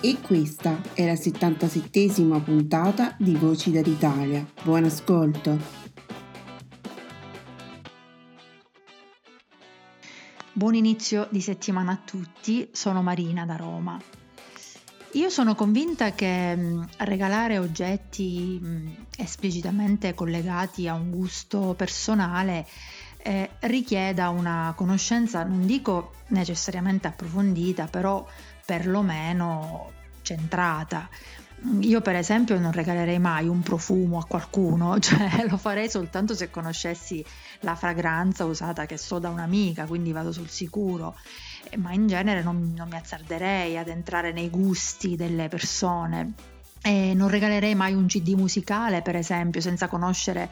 E questa è la 77esima puntata di Voci dall'Italia. Buon ascolto! Buon inizio di settimana a tutti, sono Marina da Roma. Io sono convinta che mh, regalare oggetti mh, esplicitamente collegati a un gusto personale eh, richieda una conoscenza, non dico necessariamente approfondita, però perlomeno centrata. Io per esempio non regalerei mai un profumo a qualcuno, cioè lo farei soltanto se conoscessi la fragranza usata che so da un'amica, quindi vado sul sicuro, eh, ma in genere non, non mi azzarderei ad entrare nei gusti delle persone. E non regalerei mai un CD musicale, per esempio, senza conoscere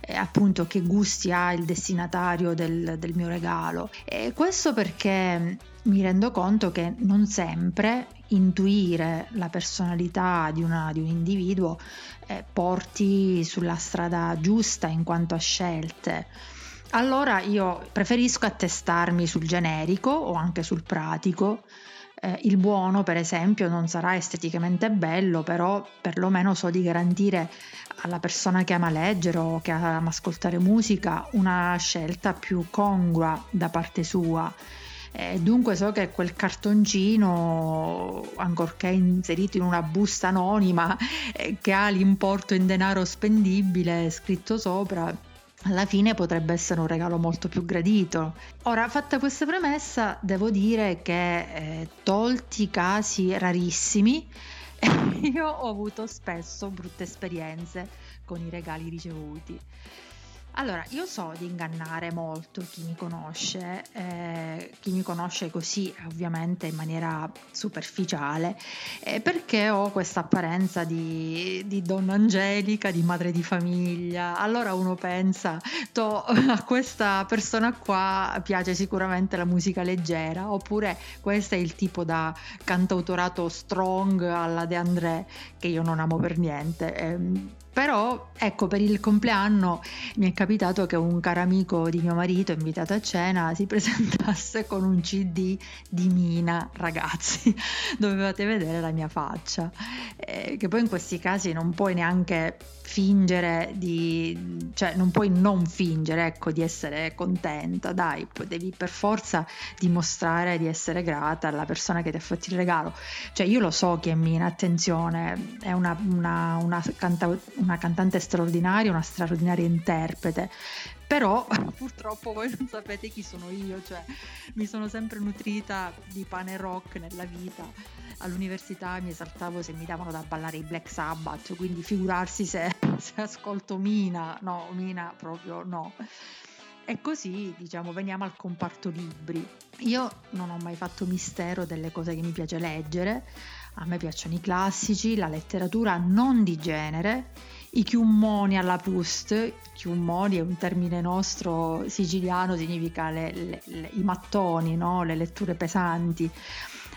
eh, appunto che gusti ha il destinatario del, del mio regalo. E questo perché mi rendo conto che non sempre intuire la personalità di, una, di un individuo eh, porti sulla strada giusta in quanto a scelte. Allora io preferisco attestarmi sul generico o anche sul pratico. Eh, il buono, per esempio, non sarà esteticamente bello, però perlomeno so di garantire alla persona che ama leggere o che ama ascoltare musica una scelta più congrua da parte sua. Eh, dunque so che quel cartoncino, ancorché inserito in una busta anonima, eh, che ha l'importo in denaro spendibile scritto sopra, alla fine potrebbe essere un regalo molto più gradito. Ora, fatta questa premessa, devo dire che eh, tolti casi rarissimi, io ho avuto spesso brutte esperienze con i regali ricevuti. Allora, io so di ingannare molto chi mi conosce, eh, chi mi conosce così ovviamente in maniera superficiale, eh, perché ho questa apparenza di, di, donna angelica, di madre di famiglia. Allora uno pensa, to, a questa persona qua piace sicuramente la musica leggera, oppure questo è il tipo da cantautorato strong alla De André che io non amo per niente. Eh, però ecco, per il compleanno mi è capitato che un caro amico di mio marito, invitato a cena, si presentasse con un CD di Mina, ragazzi, dovevate vedere la mia faccia. Eh, che poi in questi casi non puoi neanche fingere di, cioè non puoi non fingere, ecco, di essere contenta, dai, devi per forza dimostrare di essere grata alla persona che ti ha fatto il regalo. Cioè io lo so che Mina, attenzione, è una, una, una, canta, una cantante straordinaria, una straordinaria interprete, però purtroppo voi non sapete chi sono io, cioè mi sono sempre nutrita di pane rock nella vita. All'università mi esaltavo se mi davano da ballare i Black Sabbath, quindi figurarsi se, se ascolto Mina, no, Mina proprio no. E così, diciamo, veniamo al comparto libri. Io non ho mai fatto mistero delle cose che mi piace leggere, a me piacciono i classici, la letteratura non di genere i chiummoni alla Proust, chiummoni è un termine nostro siciliano, significa le, le, le, i mattoni, no? le letture pesanti.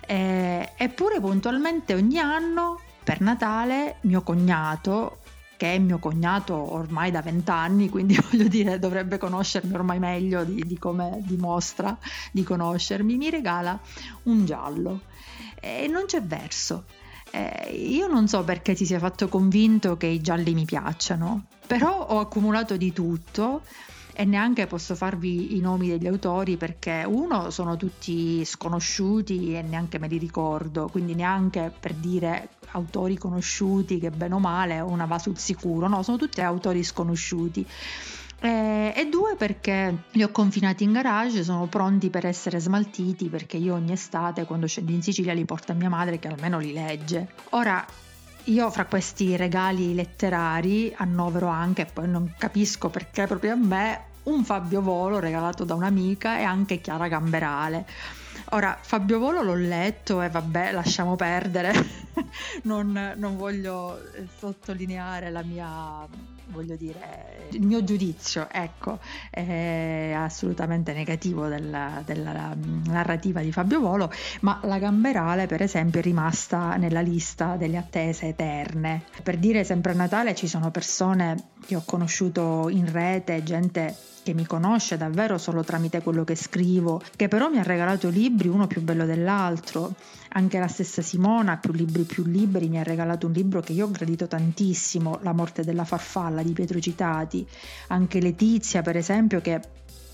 Eh, eppure puntualmente ogni anno per Natale mio cognato che è mio cognato ormai da vent'anni, quindi voglio dire dovrebbe conoscermi ormai meglio di, di come dimostra di conoscermi, mi regala un giallo e non c'è verso. Eh, io non so perché ti sia fatto convinto che i gialli mi piacciono, però ho accumulato di tutto e neanche posso farvi i nomi degli autori perché uno sono tutti sconosciuti e neanche me li ricordo, quindi neanche per dire autori conosciuti che bene o male una va sul sicuro, no, sono tutti autori sconosciuti. Eh, e due perché li ho confinati in garage, sono pronti per essere smaltiti perché io ogni estate quando scendo in Sicilia li porto a mia madre che almeno li legge. Ora io fra questi regali letterari annovero anche, e poi non capisco perché proprio a me, un Fabio Volo regalato da un'amica e anche Chiara Gamberale. Ora, Fabio Volo l'ho letto e vabbè, lasciamo perdere, non, non voglio sottolineare la mia voglio dire, il mio giudizio, ecco, è assolutamente negativo della, della, narrativa di Fabio Volo, ma la Gamberale, per esempio, è rimasta nella lista delle attese eterne. Per dire, sempre a Natale ci sono persone che ho conosciuto in rete, gente che mi conosce davvero solo tramite quello che scrivo, che però mi ha regalato libri uno più bello dell'altro. Anche la stessa Simona, più libri più libri, mi ha regalato un libro che io ho gradito tantissimo, La morte della farfalla di Pietro Citati. Anche Letizia, per esempio, che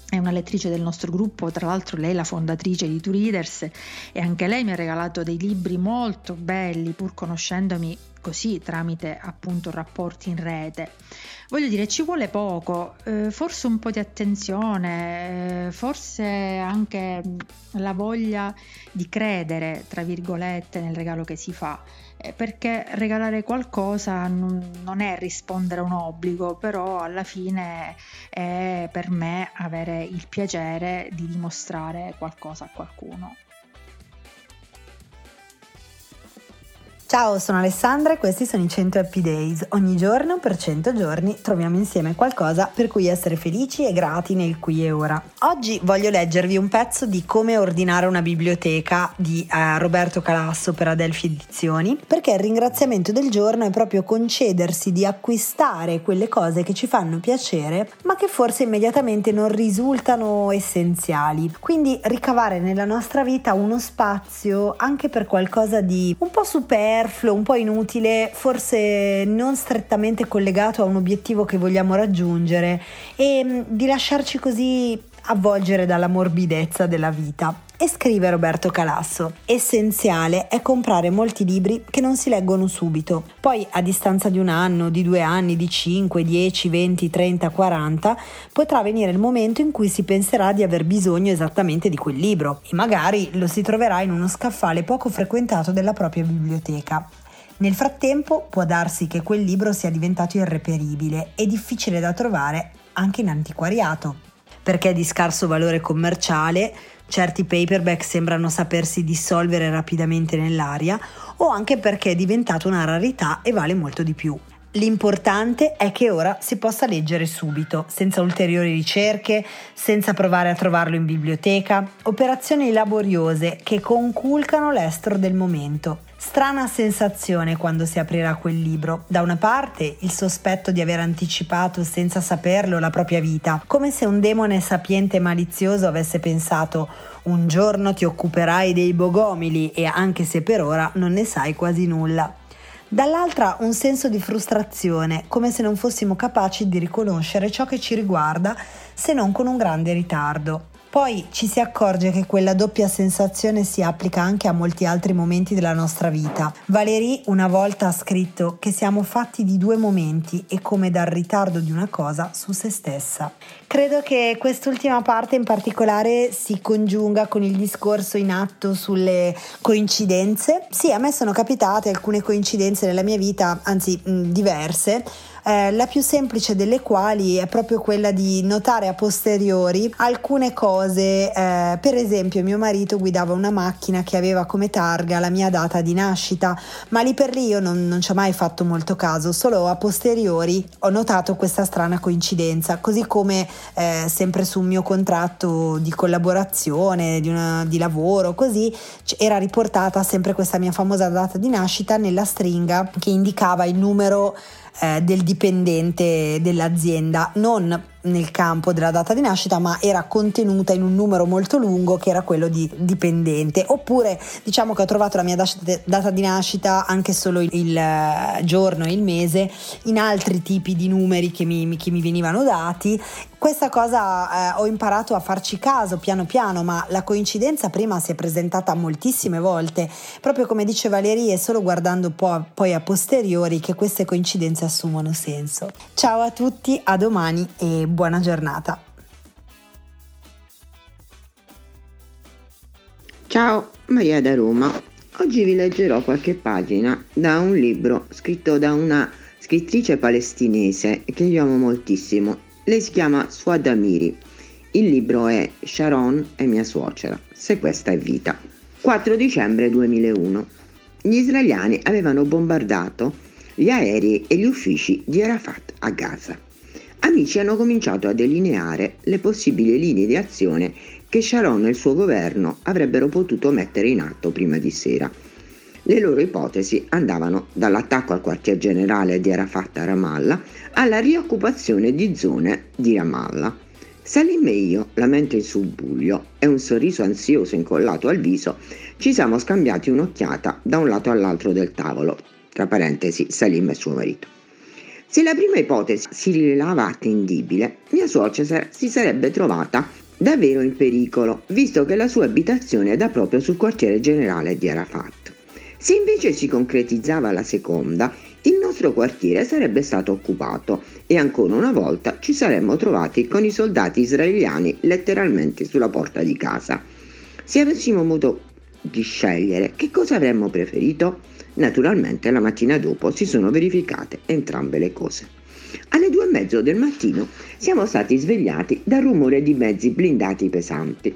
è una lettrice del nostro gruppo, tra l'altro lei è la fondatrice di Two Readers e anche lei mi ha regalato dei libri molto belli pur conoscendomi così tramite appunto rapporti in rete. Voglio dire, ci vuole poco, eh, forse un po' di attenzione, eh, forse anche la voglia di credere, tra virgolette, nel regalo che si fa perché regalare qualcosa non, non, è rispondere a un obbligo, però alla fine è per me avere il piacere di dimostrare qualcosa a qualcuno. Ciao, sono Alessandra e questi sono i 100 Happy Days. Ogni giorno per 100 giorni troviamo insieme qualcosa per cui essere felici e grati nel qui e ora. Oggi voglio leggervi un pezzo di Come ordinare una biblioteca di eh, Roberto Calasso per Adelphi Edizioni, perché il ringraziamento del giorno è proprio concedersi di acquistare quelle cose che ci fanno piacere, ma che forse immediatamente non risultano essenziali. Quindi ricavare nella nostra vita uno spazio anche per qualcosa di un po' superfluo superfluo, un po' inutile, forse non strettamente collegato a un obiettivo che vogliamo raggiungere e mm, di lasciarci così avvolgere dalla morbidezza della vita. E scrive Roberto Calasso, essenziale è comprare molti libri che non si leggono subito, poi a distanza di un anno, di due anni, di 5, 10, 20, 30, 40, potrà venire il momento in cui si penserà di aver bisogno esattamente di quel libro. E magari lo si troverà in uno scaffale poco frequentato della propria biblioteca. Nel frattempo può darsi che quel libro sia diventato irreperibile e difficile da trovare anche in antiquariato, perché è di scarso valore commerciale certi paperback sembrano sapersi dissolvere rapidamente nell'aria o anche perché è diventato una rarità e vale molto di più. L'importante è che ora si possa leggere subito, senza ulteriori ricerche, senza provare a trovarlo in biblioteca, operazioni laboriose che conculcano l'estro del momento. Strana sensazione quando si aprirà quel libro. Da una parte il sospetto di aver anticipato senza saperlo la propria vita, come se un demone sapiente e malizioso avesse pensato un giorno ti occuperai dei bogomili e anche se per ora non ne sai quasi nulla dall'altra un senso di frustrazione, come se non fossimo capaci di riconoscere ciò che ci riguarda se non con un grande ritardo. Poi ci si accorge che quella doppia sensazione si applica anche a molti altri momenti della nostra vita. Valérie una volta ha scritto che siamo fatti di due momenti e come dal ritardo di una cosa su se stessa. Credo che quest'ultima parte in particolare si congiunga con il discorso in atto sulle coincidenze. Sì, a me sono capitate alcune coincidenze nella mia vita, anzi diverse eh, la più semplice delle quali è proprio quella di notare a posteriori alcune cose, eh, per esempio mio marito guidava una macchina che aveva come targa la mia data di nascita, ma lì per lì io non, non ci ho mai fatto molto caso, solo a posteriori ho notato questa strana coincidenza, così come eh, sempre su un mio contratto di collaborazione, di, una, di lavoro, così era riportata sempre questa mia famosa data di nascita nella stringa che indicava il numero eh, del dipendente dell'azienda, non nel campo della data di nascita, ma era contenuta in un numero molto lungo che era quello di dipendente. Oppure diciamo che ho trovato la mia data di nascita anche solo il eh, giorno e il mese in altri tipi di numeri che mi, che mi venivano dati. Questa cosa eh, ho imparato a farci caso piano piano, ma la coincidenza prima si è presentata moltissime volte, proprio come dice Valeria, è solo guardando po- poi a posteriori che queste coincidenze assumono senso. Ciao a tutti, a domani e buona giornata. Ciao, Maria da Roma. Oggi vi leggerò qualche pagina da un libro scritto da una scrittrice palestinese che io amo moltissimo. Lei si chiama Suad Amiri. Il libro è Sharon e mia suocera, se questa è vita. 4 dicembre 2001. Gli israeliani avevano bombardato gli aerei e gli uffici di Arafat a Gaza amici hanno cominciato a delineare le possibili linee di azione che Sharon e il suo governo avrebbero potuto mettere in atto prima di sera. Le loro ipotesi andavano dall'attacco al quartier generale di Arafat a Ramallah alla rioccupazione di zone di Ramallah. Salim e io, la mente in subbuglio e un sorriso ansioso incollato al viso, ci siamo scambiati un'occhiata da un lato all'altro del tavolo, tra parentesi Salim e suo marito. Se la prima ipotesi si rivelava attendibile, mia suocera si sarebbe trovata davvero in pericolo, visto che la sua abitazione dà proprio sul quartiere generale di Arafat. Se invece si concretizzava la seconda, il nostro quartiere sarebbe stato occupato e ancora una volta ci saremmo trovati con i soldati israeliani letteralmente sulla porta di casa. Se avessimo avuto di scegliere, che cosa avremmo preferito? Naturalmente la mattina dopo si sono verificate entrambe le cose. Alle due e mezzo del mattino siamo stati svegliati dal rumore di mezzi blindati pesanti.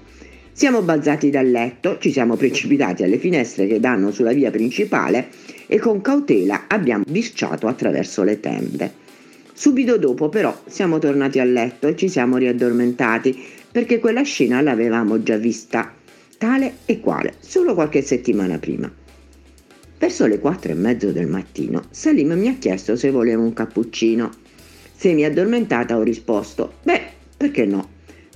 Siamo balzati dal letto, ci siamo precipitati alle finestre che danno sulla via principale e con cautela abbiamo bisciato attraverso le tende. Subito dopo però siamo tornati a letto e ci siamo riaddormentati perché quella scena l'avevamo già vista, tale e quale, solo qualche settimana prima. Verso le quattro e mezzo del mattino, Salim mi ha chiesto se volevo un cappuccino. Semi addormentata ho risposto, beh, perché no?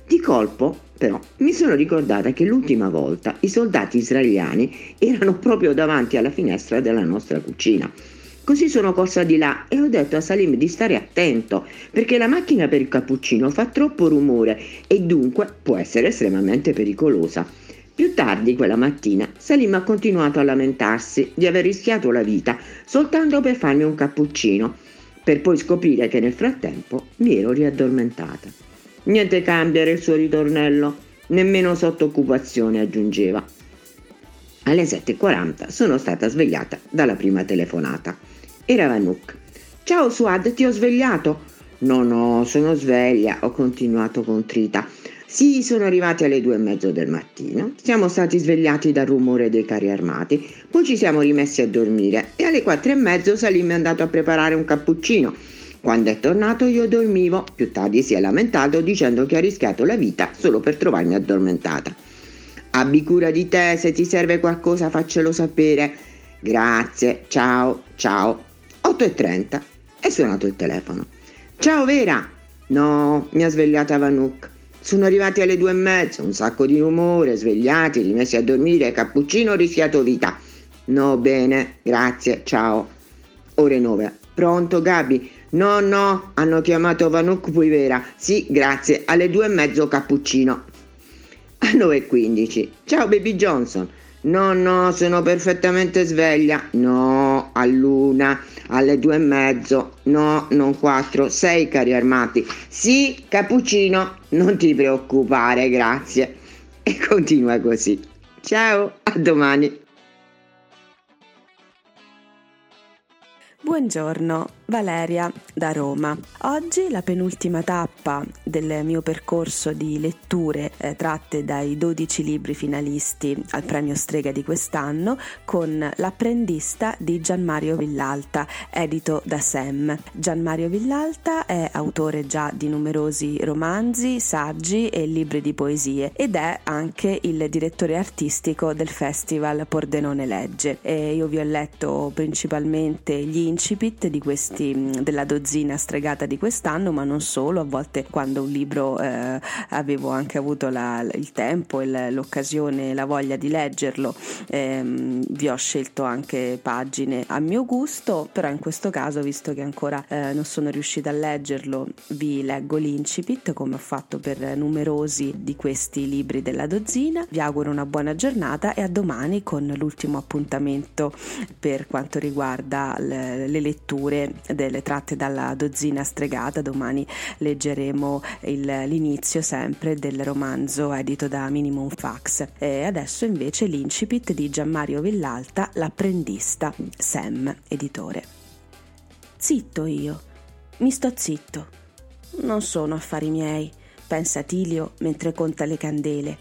Di colpo, però, mi sono ricordata che l'ultima volta i soldati israeliani erano proprio davanti alla finestra della nostra cucina. Così sono corsa di là e ho detto a Salim di stare attento, perché la macchina per il cappuccino fa troppo rumore e dunque può essere estremamente pericolosa. Più tardi quella mattina Salim ha continuato a lamentarsi di aver rischiato la vita soltanto per farmi un cappuccino, per poi scoprire che nel frattempo mi ero riaddormentata. Niente cambia era il suo ritornello, nemmeno sotto occupazione aggiungeva. Alle 7.40 sono stata svegliata dalla prima telefonata. Era Vanuk. Ciao Suad, ti ho svegliato? No, no, sono sveglia, ho continuato contrita. Sì, sono arrivati alle due e mezzo del mattino, siamo stati svegliati dal rumore dei carri armati, poi ci siamo rimessi a dormire e alle quattro e mezzo Salim è andato a preparare un cappuccino. Quando è tornato io dormivo, più tardi si è lamentato dicendo che ha rischiato la vita solo per trovarmi addormentata. Abbi cura di te, se ti serve qualcosa faccelo sapere. Grazie, ciao, ciao. 8.30 è suonato il telefono. Ciao Vera! No, mi ha svegliata Vanuk. Sono arrivati alle due e mezza, un sacco di rumore, svegliati, rimessi a dormire, cappuccino, rischiato vita. No, bene, grazie, ciao. Ore nove. Pronto, Gabi? No, no, hanno chiamato Vanuk Puivera. Sì, grazie, alle due e mezzo cappuccino. A 9.15. Ciao, Baby Johnson. No, no, sono perfettamente sveglia. No, a luna, alle due e mezzo. No, non quattro, sei cari armati. Sì, cappuccino, non ti preoccupare, grazie. E continua così. Ciao, a domani. Buongiorno, Valeria da Roma. Oggi la penultima tappa del mio percorso di letture eh, tratte dai 12 libri finalisti al premio Strega di quest'anno con L'apprendista di Gianmario Villalta, edito da Sam. Gianmario Villalta è autore già di numerosi romanzi, saggi e libri di poesie ed è anche il direttore artistico del festival Pordenone Legge. E io vi ho letto principalmente gli l'incipit di questi, mm, della dozzina stregata di quest'anno, ma non solo, a volte quando un libro eh, avevo anche avuto la, il tempo, il, l'occasione, la voglia di leggerlo, ehm, vi ho scelto anche pagine a mio gusto, però in questo caso, visto che ancora eh, non sono riuscita a leggerlo, vi leggo l'incipit come ho fatto per numerosi di questi libri della dozzina. Vi auguro una buona giornata e a domani con l'ultimo appuntamento per quanto riguarda le, le letture delle tratte dalla dozzina stregata. Domani leggeremo il, l'inizio sempre del romanzo edito da Minimum Fax. E adesso invece l'incipit di Gianmario Villalta, l'apprendista, Sam, editore. Zitto io, mi sto zitto. Non sono affari miei, pensa Tilio mentre conta le candele.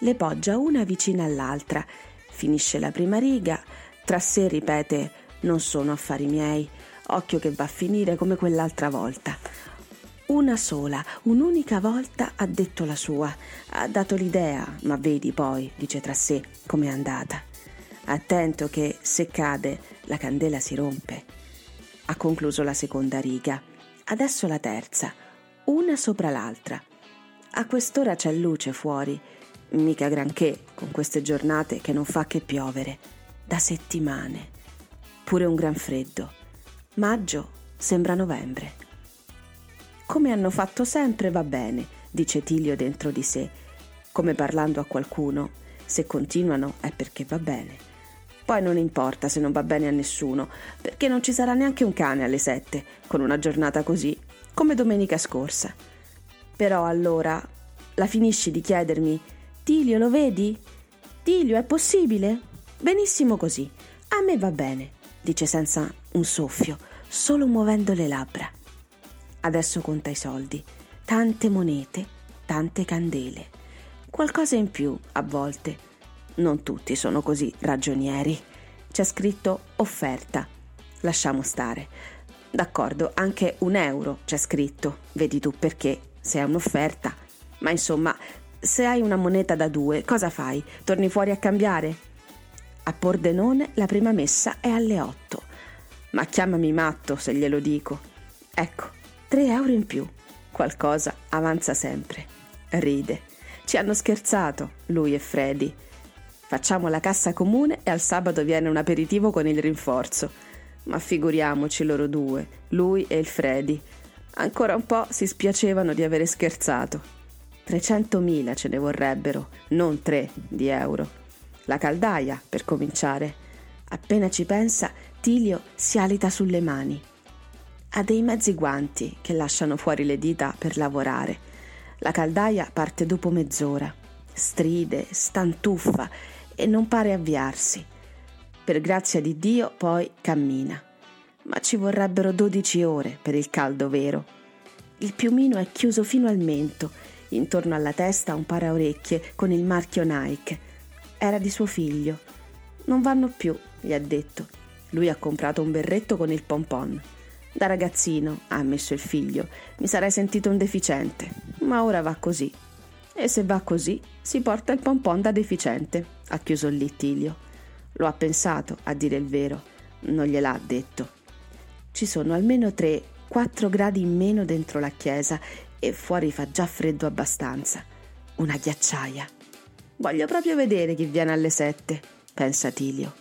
Le poggia una vicina all'altra, finisce la prima riga, tra sé ripete non sono affari miei, occhio che va a finire come quell'altra volta. Una sola, un'unica volta ha detto la sua, ha dato l'idea, ma vedi poi, dice tra sé, com'è andata. Attento che se cade la candela si rompe. Ha concluso la seconda riga, adesso la terza, una sopra l'altra. A quest'ora c'è luce fuori, mica granché con queste giornate che non fa che piovere, da settimane pure un gran freddo. Maggio sembra novembre. Come hanno fatto sempre va bene, dice Tilio dentro di sé, come parlando a qualcuno. Se continuano è perché va bene. Poi non importa se non va bene a nessuno, perché non ci sarà neanche un cane alle sette, con una giornata così, come domenica scorsa. Però allora la finisci di chiedermi, Tilio lo vedi? Tilio è possibile? Benissimo così, a me va bene dice senza un soffio, solo muovendo le labbra. Adesso conta i soldi, tante monete, tante candele, qualcosa in più a volte. Non tutti sono così ragionieri. C'è scritto offerta. Lasciamo stare. D'accordo, anche un euro c'è scritto. Vedi tu perché, se è un'offerta. Ma insomma, se hai una moneta da due, cosa fai? Torni fuori a cambiare? A Pordenone la prima messa è alle 8. Ma chiamami matto se glielo dico. Ecco, 3 euro in più. Qualcosa avanza sempre. Ride. Ci hanno scherzato, lui e Freddy. Facciamo la cassa comune e al sabato viene un aperitivo con il rinforzo. Ma figuriamoci loro due, lui e il Freddy. Ancora un po' si spiacevano di avere scherzato. 300.000 ce ne vorrebbero, non 3 di euro. La caldaia, per cominciare. Appena ci pensa, Tilio si alita sulle mani. Ha dei mezzi guanti che lasciano fuori le dita per lavorare. La caldaia parte dopo mezz'ora. Stride, stantuffa e non pare avviarsi. Per grazia di Dio poi cammina. Ma ci vorrebbero 12 ore per il caldo vero. Il piumino è chiuso fino al mento, intorno alla testa un paraorecchie con il marchio Nike era di suo figlio. Non vanno più, gli ha detto. Lui ha comprato un berretto con il pompon. Da ragazzino, ha ammesso il figlio, mi sarei sentito un deficiente, ma ora va così. E se va così, si porta il pompon da deficiente, ha chiuso lì Tilio. Lo ha pensato, a dire il vero, non gliel'ha detto. Ci sono almeno 3-4 gradi in meno dentro la chiesa e fuori fa già freddo abbastanza. Una ghiacciaia. Voglio proprio vedere chi viene alle sette, pensa Tilio.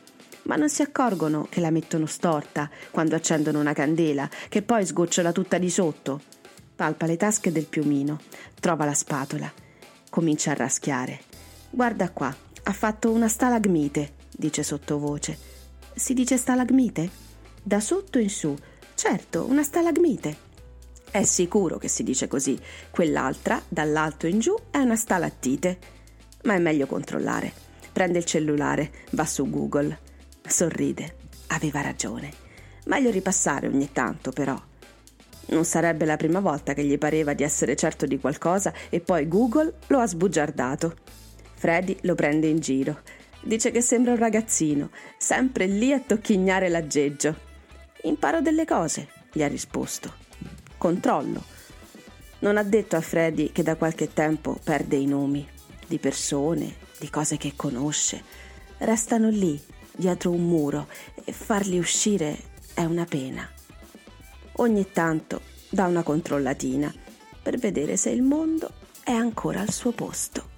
Ma non si accorgono che la mettono storta quando accendono una candela, che poi sgocciola tutta di sotto. Palpa le tasche del piumino, trova la spatola, comincia a raschiare. Guarda qua, ha fatto una stalagmite, dice sottovoce. Si dice stalagmite? Da sotto in su. Certo, una stalagmite. È sicuro che si dice così. Quell'altra, dall'alto in giù, è una stalattite ma è meglio controllare. Prende il cellulare, va su Google, sorride. Aveva ragione. Meglio ripassare ogni tanto, però. Non sarebbe la prima volta che gli pareva di essere certo di qualcosa e poi Google lo ha sbugiardato. Freddy lo prende in giro. Dice che sembra un ragazzino, sempre lì a tocchignare l'aggeggio. Imparo delle cose, gli ha risposto. Controllo. Non ha detto a Freddy che da qualche tempo perde i nomi di persone, di cose che conosce, restano lì, dietro un muro, e farli uscire è una pena. Ogni tanto dà una controllatina per vedere se il mondo è ancora al suo posto.